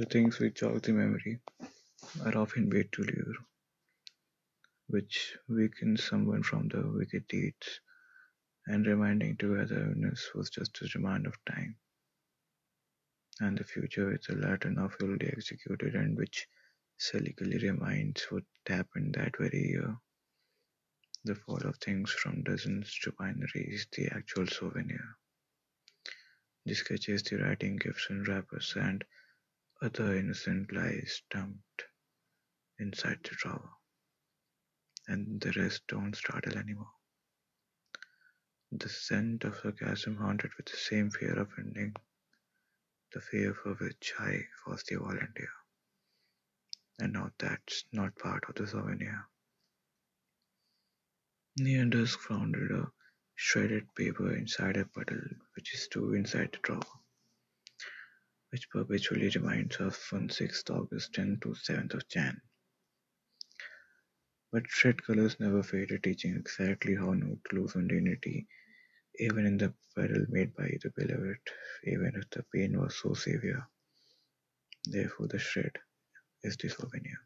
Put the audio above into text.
The things which jog the memory are often bait to lure, which weakens someone from the wicked deeds, and reminding togetherness was just a demand of time. And the future is a latter now fully executed and which cynically reminds what happened that very year. The fall of things from dozens to binaries, the actual souvenir. The sketches, the writing, gifts and wrappers, and other innocent lies dumped inside the drawer. And the rest don't startle anymore. The scent of sarcasm haunted with the same fear of ending, the fear for which I was the volunteer. And now that's not part of the souvenir. Near dusk found a shredded paper inside a puddle, which is too inside the drawer, which perpetually reminds us of 6th August to 7th of Jan. But red colors never faded, teaching exactly how not to lose on dignity, even in the peril made by the beloved, even if the pain was so severe. Therefore, the shred is the souvenir.